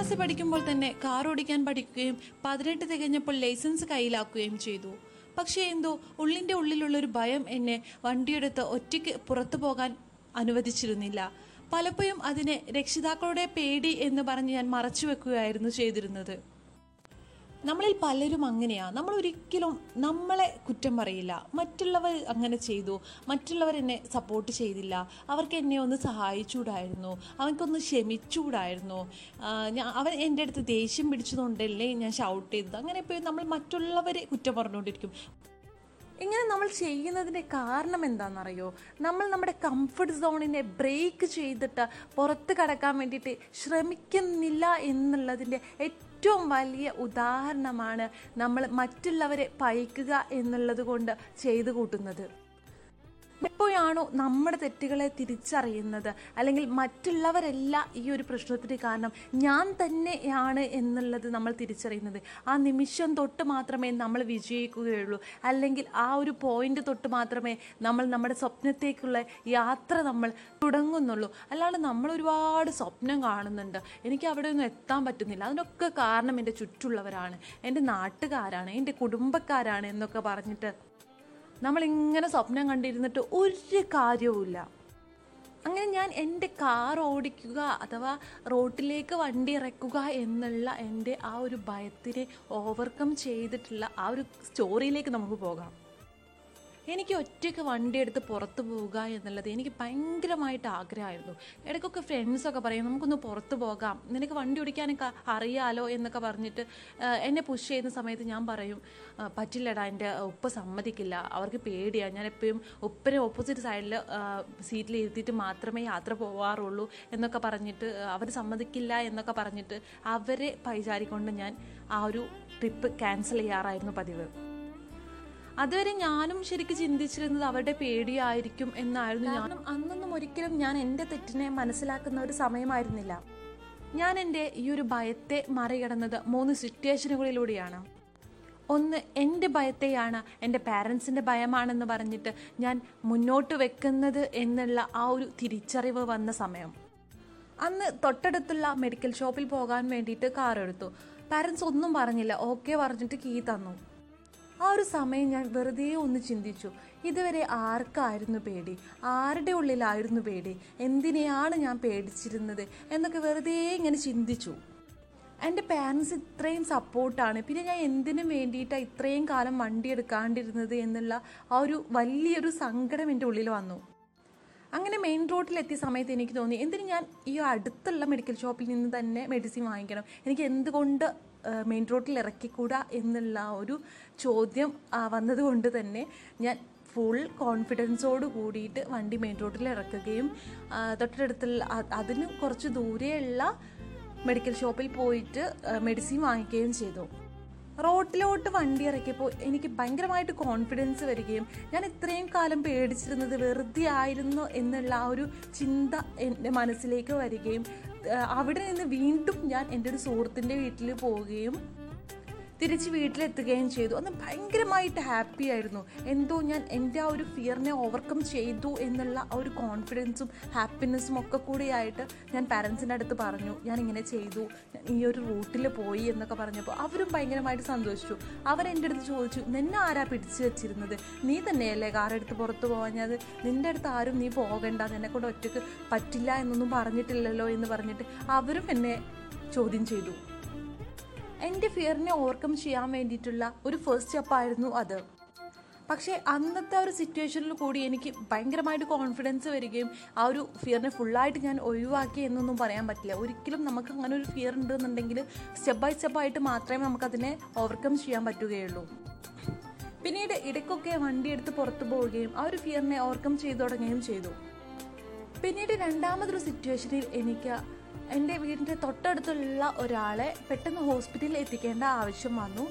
ക്ലാസ്സിൽ പഠിക്കുമ്പോൾ തന്നെ കാർ ഓടിക്കാൻ പഠിക്കുകയും പതിനെട്ട് തികഞ്ഞപ്പോൾ ലൈസൻസ് കയ്യിലാക്കുകയും ചെയ്തു. പക്ഷേ എന്തോ ഉള്ളിന്റെ ഉള്ളിലുള്ള ഒരു ഭയം എന്നെ വണ്ടിയെടുത്ത് ഒറ്റയ്ക്ക് പുറത്തു പോകാൻ അനുവദിച്ചിരുന്നില്ല. പലപ്പോഴും അതിനെ രക്ഷിതാക്കളുടെ പേടി എന്ന് പറഞ്ഞ് ഞാൻ മറച്ചു വെക്കുകയായിരുന്നു ചെയ്തിരുന്നത്. നമ്മളിൽ പലരും അങ്ങനെയാണ് നമ്മൾ ഒരിക്കലും നമ്മളെ കുറ്റം പറയില്ല. മറ്റുള്ളവർ അങ്ങനെ ചെയ്തു. മറ്റുള്ളവർ എന്നെ സപ്പോർട്ട് ചെയ്തില്ല. അവർക്ക് എന്നെ ഒന്ന് സഹായിച്ചുകൂടായിരുന്നു അവൻക്കൊന്ന് ക്ഷമിച്ചുകൂടായിരുന്നു അവൻ എന്റെ അടുത്ത് ദേഷ്യം പിടിച്ചതുകൊണ്ടല്ലേ ഞാൻ ഷൗട്ട് ചെയ്തത്. അങ്ങനെ പോയി നമ്മൾ മറ്റുള്ളവരെ കുറ്റം പറഞ്ഞുകൊണ്ടിരിക്കും. ഇങ്ങനെ നമ്മൾ ചെയ്യുന്നതിന്റെ കാരണം എന്താണെന്നറിയോ? നമ്മൾ നമ്മുടെ കംഫർട്ട് സോണിനെ ബ്രേക്ക് ചെയ്തിട്ട് പുറത്ത് കടക്കാൻ വേണ്ടിയിട്ട് ശ്രമിക്കുന്നില്ല എന്നുള്ളതിന്റെ ഏറ്റവും വലിയ ഉദാഹരണമാണ് നമ്മൾ മറ്റുള്ളവരെ പയക്കുക എന്നുള്ളത് കൊണ്ട് ചെയ്തു കൂട്ടുന്നത്. എപ്പോഴാണോ നമ്മുടെ തെറ്റുകളെ തിരിച്ചറിയുന്നത്? അല്ലെങ്കിൽ മറ്റുള്ളവരല്ല ഈ ഒരു പ്രശ്നത്തിന് കാരണം. ഞാൻ തന്നെയാണ് എന്നുള്ളത് നമ്മൾ തിരിച്ചറിയുന്നത്. ആ നിമിഷം തൊട്ട് മാത്രമേ നമ്മൾ വിജയിക്കുകയുള്ളൂ. അല്ലെങ്കിൽ ആ ഒരു പോയിന്റ് തൊട്ട് മാത്രമേ നമ്മൾ നമ്മുടെ സ്വപ്നത്തേക്കുള്ള യാത്ര നമ്മൾ തുടങ്ങുന്നുള്ളൂ. അല്ലാണ്ട് നമ്മൾ ഒരുപാട് സ്വപ്നം കാണുന്നുണ്ട്. എനിക്ക് അവിടെ ഒന്നും എത്താൻ പറ്റുന്നില്ല. അതിനൊക്കെ കാരണം എന്റെ ചുറ്റുള്ളവരാണ്. എന്റെ നാട്ടുകാരാണ്. എന്റെ കുടുംബക്കാരാണ് എന്നൊക്കെ പറഞ്ഞിട്ട് നമ്മളിങ്ങനെ സ്വപ്നം കണ്ടിരുന്നിട്ട് ഒരു കാര്യവുമില്ല. അങ്ങനെ ഞാൻ എന്റെ കാർ ഓടിക്കുക അഥവാ റോട്ടിലേക്ക് വണ്ടി ഇറക്കുക എന്നുള്ള എന്റെ ആ ഒരു ഭയത്തിനെ ഓവർകം ചെയ്തിട്ടുള്ള ആ ഒരു സ്റ്റോറിയിലേക്ക് നമുക്ക് പോകാം. എനിക്ക് ഒറ്റയ്ക്ക് വണ്ടി എടുത്ത് പുറത്ത് പോവുക എന്നുള്ളത് എനിക്ക് ഭയങ്കരമായിട്ട് ആഗ്രഹമായിരുന്നു. ഇടയ്ക്കൊക്കെ ഫ്രണ്ട്സൊക്കെ പറയും നമുക്കൊന്ന് പുറത്ത് പോകാം. നിനക്ക് വണ്ടി ഓടിക്കാനൊക്കെ അറിയാലോ? എന്നൊക്കെ പറഞ്ഞിട്ട് എന്നെ പുഷ് ചെയ്യുന്ന സമയത്ത് ഞാൻ പറയും പറ്റില്ലടാ എന്റെ ഉപ്പ സമ്മതിക്കില്ല. അവർക്ക് പേടിയാണ് ഞാൻ എപ്പോഴും ഉപ്പനെ ഓപ്പോസിറ്റ് സൈഡിൽ സീറ്റിൽ ഇരുത്തിയിട്ട് മാത്രമേ യാത്ര പോവാറുള്ളൂ എന്നൊക്കെ പറഞ്ഞിട്ട് അവർ സമ്മതിക്കില്ല എന്നൊക്കെ പറഞ്ഞിട്ട് അവരെ പൈചാരിക്കൊണ്ട് ഞാൻ ആ ഒരു ട്രിപ്പ് ക്യാൻസൽ ചെയ്യാറായിരുന്നു പതിവ്. അതുവരെ ഞാനും ശരിക്കും ചിന്തിച്ചിരുന്നത് അവരുടെ പേടിയായിരിക്കും എന്നായിരുന്നു ഞാനും അന്നൊന്നും ഒരിക്കലും ഞാൻ എന്റെ തെറ്റിനെ മനസ്സിലാക്കുന്ന ഒരു സമയമായിരുന്നില്ല. ഞാൻ എന്റെ ഈ ഒരു ഭയത്തെ മറികടന്നത് മൂന്ന് സിറ്റുവേഷനുകളിലൂടെയാണ്. ഒന്ന് എന്റെ ഭയത്തെയാണ് എന്റെ പാരൻസിന്റെ ഭയമാണെന്ന് പറഞ്ഞിട്ട് ഞാൻ മുന്നോട്ട് വെക്കുന്നത് എന്നുള്ള ആ ഒരു തിരിച്ചറിവ് വന്ന സമയം. അന്ന് തൊട്ടടുത്തുള്ള മെഡിക്കൽ ഷോപ്പിൽ പോകാൻ വേണ്ടിയിട്ട് കാർ എടുത്തു പാരൻസ് ഒന്നും പറഞ്ഞില്ല. ഓക്കെ പറഞ്ഞിട്ട് കീ തന്നു. ആ ഒരു സമയം ഞാൻ വെറുതെ ഒന്ന് ചിന്തിച്ചു. ഇതുവരെ ആർക്കായിരുന്നു പേടി? ആരുടെ ഉള്ളിലായിരുന്നു പേടി? എന്തിനെയാണ് ഞാൻ പേടിച്ചിരുന്നത്? എന്നൊക്കെ വെറുതെ ഇങ്ങനെ ചിന്തിച്ചു. എന്റെ പാരൻസ് ഇത്രയും സപ്പോർട്ടാണ് പിന്നെ ഞാൻ എന്തിനും വേണ്ടിയിട്ടാണ് ഇത്രയും കാലം വണ്ടി എടുക്കാണ്ടിരുന്നത് എന്നുള്ള ആ ഒരു വലിയൊരു സങ്കടം എന്റെ ഉള്ളിൽ വന്നു. അങ്ങനെ മെയിൻ റോഡിലെത്തിയ സമയത്ത് എനിക്ക് തോന്നി എന്തിനു ഞാൻ ഈ അടുത്തുള്ള മെഡിക്കൽ ഷോപ്പിൽ നിന്ന് തന്നെ മെഡിസിൻ വാങ്ങിക്കണം? എനിക്ക് എന്തുകൊണ്ട് മെയിൻ റോഡിൽ ഇറക്കിക്കൂടാ എന്നുള്ള ഒരു ചോദ്യം വന്നതുകൊണ്ട് തന്നെ ഞാൻ ഫുൾ കോൺഫിഡൻസോട് കൂടിയിട്ട് വണ്ടി മെയിൻ റോഡിൽ ഇറക്കുകയും തൊട്ടടുത്ത തൊട്ടടുത്തുള്ള അതിന് കുറച്ച് ദൂരെയുള്ള മെഡിക്കൽ ഷോപ്പിൽ പോയിട്ട് മെഡിസിൻ വാങ്ങിക്കുകയും ചെയ്തു. റോട്ടിലോട്ട് വണ്ടി ഇറക്കിയപ്പോൾ എനിക്ക് ഭയങ്കരമായിട്ട് കോൺഫിഡൻസ് വരികയും ഞാൻ ഇത്രയും കാലം പേടിച്ചിരുന്നത് വെറുതെ ആയിരുന്നു എന്നുള്ള ആ ഒരു ചിന്ത എന്റെ മനസ്സിലേക്ക് വരികയും അവിടെ നിന്ന് വീണ്ടും ഞാൻ എന്റെ ഒരു സുഹൃത്തിന്റെ വീട്ടിൽ പോവുകയും തിരിച്ച് വീട്ടിലെത്തുകയും ചെയ്തു. അന്ന് ഭയങ്കരമായിട്ട് ഹാപ്പി ആയിരുന്നു. എന്തോ ഞാൻ എന്റെ ആ ഒരു ഫിയറിനെ ഓവർകം ചെയ്തു എന്നുള്ള ആ ഒരു കോൺഫിഡൻസും ഹാപ്പിനെസ്സും ഒക്കെ കൂടിയായിട്ട് ഞാൻ പാരൻസിന്റെ അടുത്ത് പറഞ്ഞു. ഞാൻ ഇങ്ങനെ ചെയ്തു ഈ ഒരു റൂട്ടിൽ പോയി എന്നൊക്കെ പറഞ്ഞപ്പോൾ അവരും ഭയങ്കരമായിട്ട് സന്തോഷിച്ചു. അവരെന്റെ അടുത്ത് ചോദിച്ചു നിന്നെ ആരാ പിടിച്ചു വെച്ചിരുന്നത്? നീ തന്നെയല്ലേ കാറെടുത്ത് പുറത്ത് പോകാഞ്ഞത് നിന്റെ അടുത്ത് ആരും നീ പോകണ്ട. നിന്നെ കൊണ്ട് ഒറ്റയ്ക്ക് പറ്റില്ല എന്നൊന്നും പറഞ്ഞിട്ടില്ലല്ലോ എന്ന് പറഞ്ഞിട്ട് അവരും എന്നെ ചോദ്യം ചെയ്തു. എന്റെ ഫിയറിനെ ഓവർകം ചെയ്യാൻ വേണ്ടിയിട്ടുള്ള ഒരു ഫസ്റ്റ് സ്റ്റെപ്പായിരുന്നു അത്. പക്ഷേ അന്നത്തെ ഒരു സിറ്റുവേഷനിൽ കൂടി എനിക്ക് ഭയങ്കരമായിട്ട് കോൺഫിഡൻസ് വരികയും ആ ഒരു ഫിയറിനെ ഫുള്ളായിട്ട് ഞാൻ ഒഴിവാക്കി എന്നൊന്നും പറയാൻ പറ്റില്ല. ഒരിക്കലും നമുക്ക് അങ്ങനെ ഒരു ഫിയർ ഉണ്ടെന്നുണ്ടെങ്കിൽ സ്റ്റെപ്പ് ബൈ സ്റ്റെപ്പായിട്ട് മാത്രമേ നമുക്കതിനെ ഓവർകം ചെയ്യാൻ പറ്റുകയുള്ളൂ. പിന്നീട് ഇടയ്ക്കൊക്കെ വണ്ടി എടുത്ത് പുറത്തു പോവുകയും ആ ഒരു ഫിയറിനെ ഓവർകം ചെയ്തു തുടങ്ങുകയും ചെയ്തു. പിന്നീട് രണ്ടാമതൊരു സിറ്റുവേഷനിൽ എനിക്ക് എന്റെ വീടിന്റെ തൊട്ടടുത്തുള്ള ഒരാളെ പെട്ടെന്ന് ഹോസ്പിറ്റലിൽ എത്തിക്കേണ്ട ആവശ്യം വന്നു.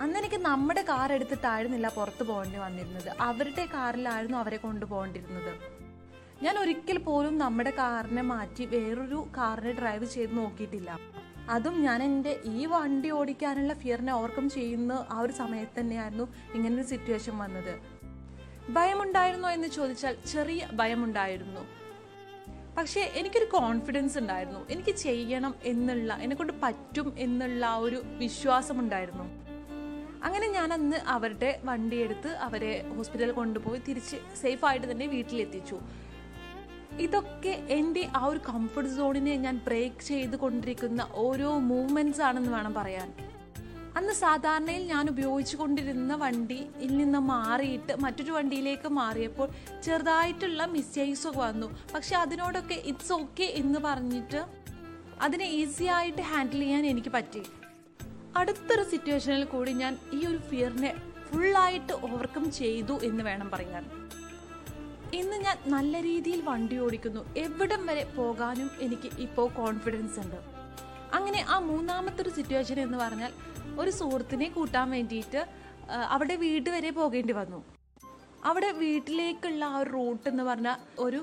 അന്ന് എനിക്ക് നമ്മുടെ കാർ എടുത്തിട്ടായിരുന്നില്ല പുറത്ത് പോകേണ്ടി വന്നിരുന്നത്. അവരുടെ കാറിലായിരുന്നു അവരെ കൊണ്ടുപോകേണ്ടിരുന്നത് ഞാൻ ഒരിക്കൽ പോലും നമ്മുടെ കാറിനെ മാറ്റി വേറൊരു കാറിനെ ഡ്രൈവ് ചെയ്ത് നോക്കിയിട്ടില്ല. അതും ഞാൻ എന്റെ ഈ വണ്ടി ഓടിക്കാനുള്ള ഫിയറിനെ ഓവർകം ചെയ്യുന്ന ആ ഒരു സമയത്ത് തന്നെയായിരുന്നു ഇങ്ങനൊരു സിറ്റുവേഷൻ വന്നത്. ഭയമുണ്ടായിരുന്നോ എന്ന് ചോദിച്ചാൽ ചെറിയ ഭയമുണ്ടായിരുന്നു. പക്ഷേ എനിക്കൊരു കോൺഫിഡൻസ് ഉണ്ടായിരുന്നു. എനിക്ക് ചെയ്യണം എന്നുള്ള എന്നെക്കൊണ്ട് പറ്റും എന്നുള്ള ആ ഒരു വിശ്വാസമുണ്ടായിരുന്നു. അങ്ങനെ ഞാൻ അന്ന് അവരുടെ വണ്ടിയെടുത്ത് അവരെ ഹോസ്പിറ്റലിൽ കൊണ്ടുപോയി തിരിച്ച് സേഫായിട്ട് തന്നെ വീട്ടിലെത്തിച്ചു. ഇതൊക്കെ എന്റെ ആ ഒരു കംഫർട്ട് സോണിനെ ഞാൻ ബ്രേക്ക് ചെയ്ത് കൊണ്ടിരിക്കുന്ന ഓരോ മൂവ്മെന്റ്സ് ആണെന്ന് വേണം പറയാൻ. അന്ന് സാധാരണയിൽ ഞാൻ ഉപയോഗിച്ചു കൊണ്ടിരുന്ന വണ്ടിയിൽ നിന്ന് മാറിയിട്ട് മറ്റൊരു വണ്ടിയിലേക്ക് മാറിയപ്പോൾ ചെറുതായിട്ടുള്ള മിസ്റ്റേക്സ് ഒക്കെ വന്നു. പക്ഷെ അതിനോടൊക്കെ ഇറ്റ്സ് ഓക്കെ എന്ന് പറഞ്ഞിട്ട് അതിനെ ഈസി ആയിട്ട് ഹാൻഡിൽ ചെയ്യാൻ എനിക്ക് പറ്റി. അടുത്തൊരു സിറ്റുവേഷനിൽ കൂടി ഞാൻ ഈ ഒരു ഫിയറിനെ ഫുള്ളായിട്ട് ഓവർകം ചെയ്തു എന്ന് വേണം പറയാൻ. ഇന്ന് ഞാൻ നല്ല രീതിയിൽ വണ്ടി ഓടിക്കുന്നു. എവിടം വരെ പോകാനും എനിക്ക് ഇപ്പോൾ കോൺഫിഡൻസ് ഉണ്ട്. അങ്ങനെ ആ മൂന്നാമത്തെ ഒരു സിറ്റുവേഷൻ എന്ന് പറഞ്ഞാൽ ഒരു സുഹൃത്തിനെ കൂട്ടാൻ വേണ്ടിയിട്ട് അവിടെ വീട് വരെ പോകേണ്ടി വന്നു. അവിടെ വീട്ടിലേക്കുള്ള ആ ഒരു റൂട്ട് എന്ന് പറഞ്ഞാൽ ഒരു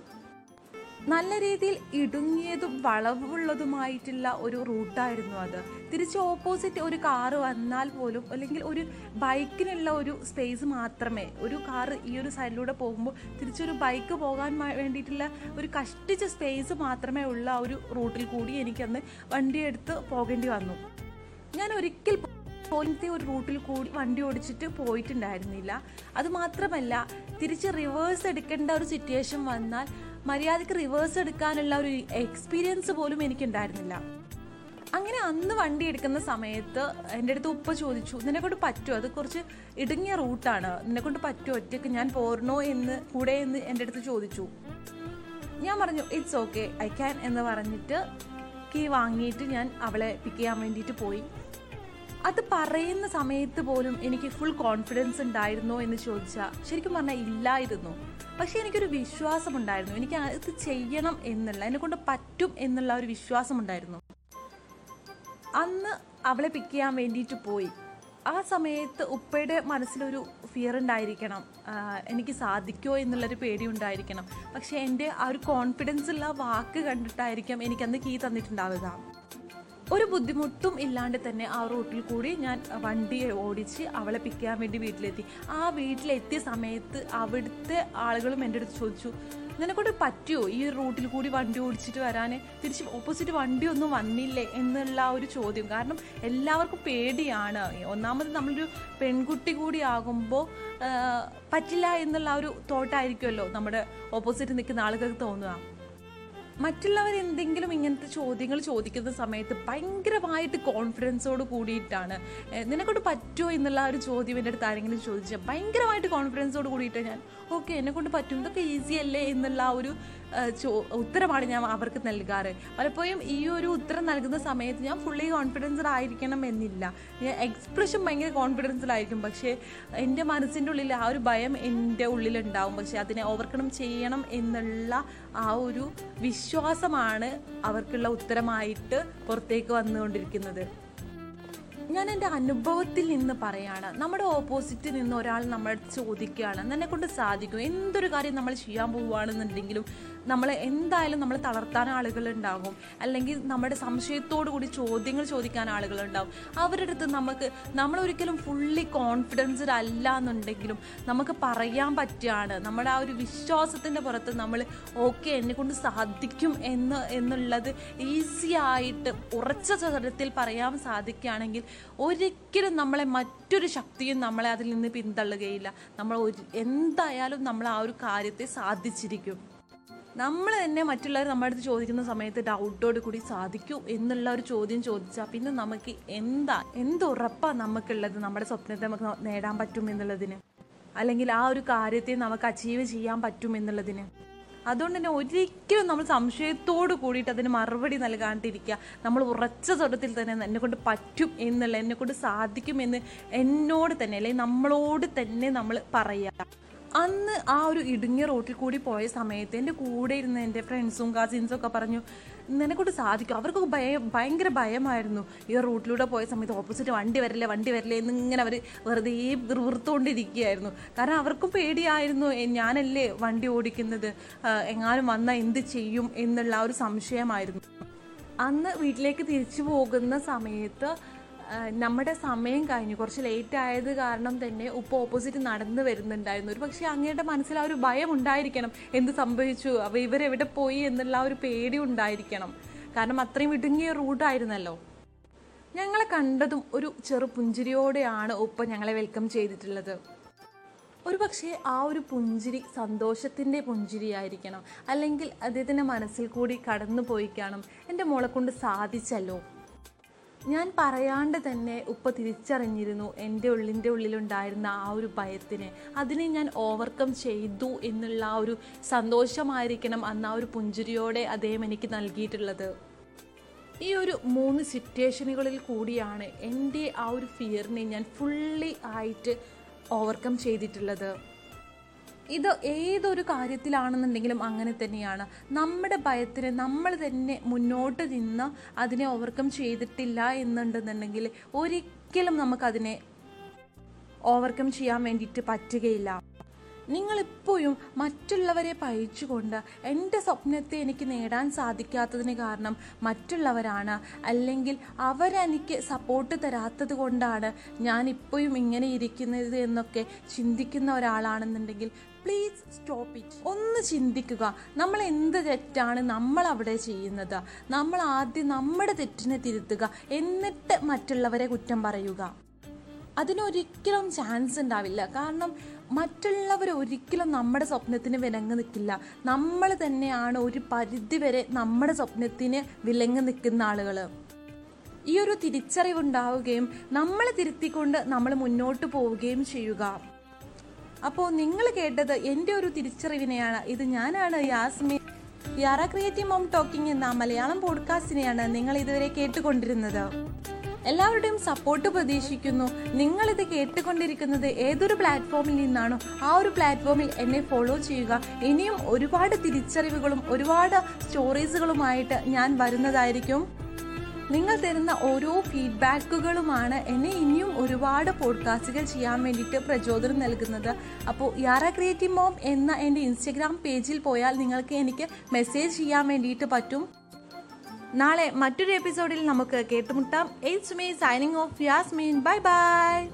നല്ല രീതിയിൽ ഇടുങ്ങിയതും വളവുള്ളതുമായിട്ടുള്ള ഒരു റൂട്ടായിരുന്നു അത്. തിരിച്ച് ഓപ്പോസിറ്റ് ഒരു കാറ് വന്നാൽ പോലും അല്ലെങ്കിൽ ഒരു ബൈക്കിനുള്ള ഒരു സ്പേസ് മാത്രമേ ഒരു കാറ് ഈ ഒരു സൈഡിലൂടെ പോകുമ്പോൾ തിരിച്ചൊരു ബൈക്ക് പോകാൻ വേണ്ടിയിട്ടുള്ള ഒരു കഷ്ടിച്ച സ്പേസ് മാത്രമേ ഉള്ള ഒരു റൂട്ടിൽ കൂടി എനിക്കന്ന് വണ്ടിയെടുത്ത് പോകേണ്ടി വന്നു. ഞാൻ ഒരിക്കൽ പോലത്തെ ഒരു റൂട്ടിൽ കൂടി വണ്ടി ഓടിച്ചിട്ട് പോയിട്ടുണ്ടായിരുന്നില്ല. അത് മാത്രമല്ല തിരിച്ച് റിവേഴ്സ് എടുക്കേണ്ട ഒരു സിറ്റുവേഷൻ വന്നാൽ മര്യാദയ്ക്ക് റിവേഴ്സ് എടുക്കാനുള്ള ഒരു എക്സ്പീരിയൻസ് പോലും എനിക്കുണ്ടായിരുന്നില്ല. അങ്ങനെ അന്ന് വണ്ടി എടുക്കുന്ന സമയത്ത് എന്റെ അടുത്ത് ഉപ്പ ചോദിച്ചു നിന്നെ കൊണ്ട് പറ്റുമോ അത് കുറച്ച് ഇടുങ്ങിയ റൂട്ടാണ് നിന്നെ കൊണ്ട് പറ്റുമോ ഒറ്റയ്ക്ക് ഞാൻ പോരണോ എന്ന് കൂടെ എന്ന് എന്റെ അടുത്ത് ചോദിച്ചു. ഞാൻ പറഞ്ഞു ഇറ്റ്സ് ഓക്കെ ഐ ക്യാൻ എന്ന് പറഞ്ഞിട്ട് കീ വാങ്ങിയിട്ട് ഞാൻ അവളെ പിക്ക് ചെയ്യാൻ വേണ്ടിയിട്ട് പോയി. അത് പറയുന്ന സമയത്ത് പോലും എനിക്ക് ഫുൾ കോൺഫിഡൻസ് ഉണ്ടായിരുന്നോ എന്ന് ചോദിച്ചാൽ ശരിക്കും പറഞ്ഞാൽ ഇല്ലായിരുന്നു. പക്ഷെ എനിക്കൊരു വിശ്വാസം ഉണ്ടായിരുന്നു എനിക്ക് അത് ചെയ്യണം എന്നുള്ള എന്നെ കൊണ്ട് പറ്റും എന്നുള്ള ഒരു വിശ്വാസം ഉണ്ടായിരുന്നു അന്ന് അവളെ പിക്ക് ചെയ്യാൻ വേണ്ടിയിട്ട് പോയി. ആ സമയത്ത് ഉപ്പയുടെ മനസ്സിലൊരു ഫിയർ ഉണ്ടായിരിക്കണം. എനിക്ക് സാധിക്കുമോ എന്നുള്ളൊരു പേടി ഉണ്ടായിരിക്കണം. പക്ഷേ എന്റെ ആ ഒരു കോൺഫിഡൻസ് ഉള്ള വാക്ക് കണ്ടിട്ടായിരിക്കും എനിക്കന്ന് കീ തന്നിട്ടുണ്ടാവുക. ഒരു ബുദ്ധിമുട്ടും ഇല്ലാണ്ട് തന്നെ ആ റൂട്ടിൽ കൂടി ഞാൻ വണ്ടി ഓടിച്ച് അവളെ പിക്ക് ചെയ്യാൻ വേണ്ടി വീട്ടിലെത്തി. ആ വീട്ടിലെത്തിയ സമയത്ത് അവിടുത്തെ ആളുകളും എന്റെ അടുത്ത് ചോദിച്ചു നിനക്കൊണ്ട് പറ്റുമോ ഈ റൂട്ടിൽ കൂടി വണ്ടി ഓടിച്ചിട്ട് വരാൻ തിരിച്ച് ഓപ്പോസിറ്റ് വണ്ടിയൊന്നും വന്നില്ലേ? എന്നുള്ള ഒരു ചോദ്യം. കാരണം എല്ലാവർക്കും പേടിയാണ്. ഒന്നാമത് നമ്മളൊരു പെൺകുട്ടി കൂടി ആകുമ്പോൾ പറ്റില്ല എന്നുള്ള ഒരു തോട്ടായിരിക്കുമല്ലോ നമ്മുടെ ഓപ്പോസിറ്റ് നിൽക്കുന്ന ആളുകൾക്ക് തോന്നുക. മറ്റുള്ളവർ എന്തെങ്കിലും ഇങ്ങനത്തെ ചോദ്യങ്ങൾ ചോദിക്കുന്ന സമയത്ത് ഭയങ്കരമായിട്ട് കോൺഫിഡൻസോട് കൂടിയിട്ടാണ്. നിനക്കൊണ്ട് പറ്റുമോ എന്നുള്ള ഒരു ചോദ്യം എന്റെ അടുത്ത് ആരെങ്കിലും ചോദിച്ചാൽ ഭയങ്കരമായിട്ട് കോൺഫിഡൻസോട് കൂടിയിട്ട് ഞാൻ. ഓക്കെ എന്നെക്കൊണ്ട് പറ്റും. ഇതൊക്കെ ഈസി അല്ലേ? എന്നുള്ള ഒരു ഉത്തരമാണ് ഞാൻ അവർക്ക് നൽകാറ്. പലപ്പോഴും ഈ ഒരു ഉത്തരം നൽകുന്ന സമയത്ത് ഞാൻ ഫുള്ളി കോൺഫിഡൻസ്ഡ് ആയിരിക്കണം എന്നില്ല. ഞാൻ എക്സ്പ്രഷൻ ഭയങ്കര കോൺഫിഡൻസിലായിരിക്കും പക്ഷേ എന്റെ മനസ്സിന്റെ ഉള്ളിൽ ആ ഒരു ഭയം എന്റെ ഉള്ളിലുണ്ടാവും. പക്ഷേ അതിനെ ഓവർകം ചെയ്യണം എന്നുള്ള ആ ഒരു വിശ്വാസമാണ് അവർക്കുള്ള ഉത്തരമായിട്ട് പുറത്തേക്ക് വന്നുകൊണ്ടിരിക്കുന്നത്. ഞാൻ എന്റെ അനുഭവത്തിൽ നിന്ന് പറയാണ് നമ്മുടെ ഓപ്പോസിറ്റ് നിന്ന് ഒരാൾ നമ്മൾ ചോദിക്കുകയാണ് എന്നെ കൊണ്ട് സാധിക്കും? എന്തൊരു കാര്യം നമ്മൾ ചെയ്യാൻ പോവുകയാണെന്നുണ്ടെങ്കിലും നമ്മളെ എന്തായാലും നമ്മൾ തളർത്താൻ ആളുകൾ ഉണ്ടാകും അല്ലെങ്കിൽ നമ്മുടെ സംശയത്തോടു കൂടി ചോദ്യങ്ങൾ ചോദിക്കാൻ ആളുകൾ ഉണ്ടാകും അവരുടെ അടുത്ത് നമുക്ക് നമ്മൾ ഒരിക്കലും ഫുള്ളി കോൺഫിഡൻസ്ഡ് അല്ല എന്നുണ്ടെങ്കിലും നമുക്ക് പറയാൻ പറ്റുകയാണ്. നമ്മുടെ ആ ഒരു വിശ്വാസത്തിന്റെ പുറത്ത് നമ്മൾ ഓക്കെ എന്നെ കൊണ്ട് സാധിക്കും എന്ന് എന്നുള്ളത് ഈസി ആയിട്ട് ഉറച്ച സ്വരത്തിൽ പറയാൻ സാധിക്കുകയാണെങ്കിൽ ഒരിക്കലും നമ്മളെ മറ്റൊരു ശക്തിയും നമ്മളെ അതിൽ നിന്ന് പിന്തള്ളുകയില്ല. നമ്മൾ എന്തായാലും നമ്മൾ ആ ഒരു കാര്യത്തെ സാധിച്ചിരിക്കും. നമ്മൾ തന്നെ മറ്റുള്ളവർ നമ്മുടെ അടുത്ത് ചോദിക്കുന്ന സമയത്ത് ഡൗട്ടോട് കൂടി സാധിക്കൂ എന്നുള്ള ഒരു ചോദ്യം ചോദിച്ചാൽ പിന്നെ നമുക്ക് എന്താ എന്തുറപ്പാണ് നമുക്കുള്ളത് നമ്മുടെ സ്വപ്നത്തെ നമുക്ക് നേടാൻ പറ്റും എന്നുള്ളതിന്? അല്ലെങ്കിൽ ആ ഒരു കാര്യത്തെ നമുക്ക് അച്ചീവ് ചെയ്യാൻ പറ്റും എന്നുള്ളതിന്? അതുകൊണ്ട് തന്നെ ഒരിക്കലും നമ്മൾ സംശയത്തോട് കൂടിയിട്ട് അതിന് മറുപടി നൽകാണ്ടിരിക്കുക. നമ്മൾ ഉറച്ച സ്വരത്തിൽ തന്നെ എന്നെക്കൊണ്ട് പറ്റും എന്നുള്ള എന്നെക്കൊണ്ട് സാധിക്കും എന്ന് എന്നോട് തന്നെ അല്ലെങ്കിൽ നമ്മളോട് തന്നെ നമ്മൾ പറയുക. അന്ന് ആ ഒരു ഇടുങ്ങിയ റോട്ടിൽ കൂടി പോയ സമയത്ത് എന്റെ കൂടെ ഇരുന്ന എന്റെ ഫ്രണ്ട്സും കസിൻസും ഒക്കെ പറഞ്ഞു നിനക്കൊണ്ട് സാധിക്കും. അവർക്കൊക്കെ ഭയ ഭയങ്കര ഭയമായിരുന്നു. ഈ റൂട്ടിലൂടെ പോയ സമയത്ത് ഓപ്പോസിറ്റ് വണ്ടി വരില്ലേ വണ്ടി വരില്ലേ എന്നിങ്ങനെ അവർ വെറുതെ വിറുത്തുകൊണ്ടിരിക്കുകയായിരുന്നു കാരണം അവർക്കും പേടിയായിരുന്നു ഞാനല്ലേ വണ്ടി ഓടിക്കുന്നത്? എങ്ങാനും വന്നാൽ എന്ത് ചെയ്യും? എന്നുള്ള ഒരു സംശയമായിരുന്നു. അന്ന് വീട്ടിലേക്ക് തിരിച്ചു പോകുന്ന സമയത്ത് നമ്മുടെ സമയം കഴിഞ്ഞു. കുറച്ച് ലേറ്റ് ആയത് കാരണം തന്നെ ഉപ്പ ഓപ്പോസിറ്റ് നടന്നു വരുന്നുണ്ടായിരുന്നു. ഒരു പക്ഷേ അങ്ങയുടെ മനസ്സിൽ ആ ഒരു ഭയം ഉണ്ടായിരിക്കണം. എന്ത് സംഭവിച്ചു? അപ്പോൾ ഇവരെവിടെ പോയി എന്നുള്ള ഒരു പേടി ഉണ്ടായിരിക്കണം. കാരണം അത്രയും ഇടുങ്ങിയ റൂട്ടായിരുന്നല്ലോ ഞങ്ങളെ കണ്ടതും ഒരു ചെറു പുഞ്ചിരിയോടെയാണ് ഉപ്പ ഞങ്ങളെ വെൽക്കം ചെയ്തിട്ടുള്ളത്. ഒരു പക്ഷേ ആ ഒരു പുഞ്ചിരി സന്തോഷത്തിന്റെ പുഞ്ചിരിയായിരിക്കണം. അല്ലെങ്കിൽ അദ്ദേഹത്തിന്റെ മനസ്സിൽ കൂടി കടന്നു പോയി കാണും. എന്റെ മോളെ കൊണ്ട് സാധിച്ചല്ലോ. ഞാൻ പറയാണ്ട് തന്നെ ഉപ്പ തിരിച്ചറിഞ്ഞിരുന്നു എന്റെ ഉള്ളിന്റെ ഉള്ളിലുണ്ടായിരുന്ന ആ ഒരു ഭയത്തിനെ. അതിനെ ഞാൻ ഓവർകം ചെയ്തു എന്നുള്ള ആ ഒരു സന്തോഷമായിരിക്കണം അന്ന് ആ ഒരു പുഞ്ചിരിയോടെ അദ്ദേഹം എനിക്ക് നൽകിയിട്ടുള്ളത്. ഈ ഒരു മൂന്ന് സിറ്റുവേഷനുകളിൽ കൂടിയാണ് എന്റെ ആ ഒരു ഫിയറിനെ ഞാൻ ഫുള്ളി ആയിട്ട് ഓവർകം ചെയ്തിട്ടുള്ളത്. ഇത് ഏതൊരു കാര്യത്തിലാണെന്നുണ്ടെങ്കിലും അങ്ങനെ തന്നെയാണ്. നമ്മുടെ ഭയത്തിന് നമ്മൾ തന്നെ മുന്നോട്ട് നിന്ന് അതിനെ ഓവർകം ചെയ്തിട്ടില്ല എന്നുണ്ടെന്നുണ്ടെങ്കിൽ ഒരിക്കലും നമുക്കതിനെ ഓവർകം ചെയ്യാൻ വേണ്ടിയിട്ട് പറ്റുകയില്ല. നിങ്ങളിപ്പോഴും മറ്റുള്ളവരെ പഴിച്ചുകൊണ്ട് എന്റെ സ്വപ്നത്തെ എനിക്ക് നേടാൻ സാധിക്കാത്തതിന് കാരണം മറ്റുള്ളവരാണ്. അല്ലെങ്കിൽ അവരെനിക്ക് സപ്പോർട്ട് തരാത്തത് കൊണ്ടാണ് ഞാൻ ഇപ്പോഴും ഇങ്ങനെ ഇരിക്കുന്നത് എന്നൊക്കെ ചിന്തിക്കുന്ന ഒരാളാണെന്നുണ്ടെങ്കിൽ പ്ലീസ് സ്റ്റോപ്പ് ഇറ്റ് ഒന്ന് ചിന്തിക്കുക. നമ്മൾ എന്ത് തെറ്റാണ് നമ്മൾ അവിടെ ചെയ്യുന്നത്? നമ്മൾ ആദ്യം നമ്മുടെ തെറ്റിനെ തിരുത്തുക. എന്നിട്ട് മറ്റുള്ളവരെ കുറ്റം പറയുക. അതിനൊരിക്കലും ചാൻസ് ഉണ്ടാവില്ല. കാരണം മറ്റുള്ളവർ ഒരിക്കലും നമ്മുടെ സ്വപ്നത്തിന് വിലങ്ങ് നിൽക്കില്ല. നമ്മൾ തന്നെയാണ് ഒരു പരിധി വരെ നമ്മുടെ സ്വപ്നത്തിന് വിലങ്ങ് നിൽക്കുന്ന ആളുകൾ ഈ ഒരു തിരിച്ചറിവുണ്ടാവുകയും നമ്മൾ തിരുത്തിക്കൊണ്ട് നമ്മൾ മുന്നോട്ട് പോവുകയും ചെയ്യുക. അപ്പോൾ നിങ്ങൾ കേട്ടത് എന്റെ ഒരു തിരിച്ചറിവിനെയാണ്. ഇത് ഞാനാണ് Yasmi Yara creative mom talking എന്ന മലയാളം പോഡ്കാസ്റ്റിനെയാണ് നിങ്ങൾ ഇതുവരെ കേട്ടുകൊണ്ടിരുന്നത്. എല്ലാവരുടെയും സപ്പോർട്ട് പ്രതീക്ഷിക്കുന്നു. നിങ്ങളിത് കേട്ടുകൊണ്ടിരിക്കുന്നത് ഏതൊരു പ്ലാറ്റ്ഫോമിൽ നിന്നാണോ ആ ഒരു പ്ലാറ്റ്ഫോമിൽ എന്നെ ഫോളോ ചെയ്യുക. ഇനിയും ഒരുപാട് തിരിച്ചറിവുകളും ഒരുപാട് സ്റ്റോറീസുകളുമായിട്ട് ഞാൻ വരുന്നതായിരിക്കും. നിങ്ങൾ തരുന്ന ഓരോ ഫീഡ്ബാക്കുകളുമാണ് എന്നെ ഇനിയും ഒരുപാട് പോഡ്കാസ്റ്റുകൾ ചെയ്യാൻ വേണ്ടിയിട്ട് പ്രചോദനം നൽകുന്നത്. അപ്പോൾ യാറ ക്രിയേറ്റീവ് മോം എന്ന എന്റെ ഇൻസ്റ്റഗ്രാം പേജിൽ പോയാൽ നിങ്ങൾക്ക് എനിക്ക് മെസ്സേജ് ചെയ്യാൻ വേണ്ടിയിട്ട് പറ്റും. നാളെ മറ്റൊരു എപ്പിസോഡിൽ നമുക്ക് കേട്ടുമുട്ടാം. It's me signing off Yasmin bye bye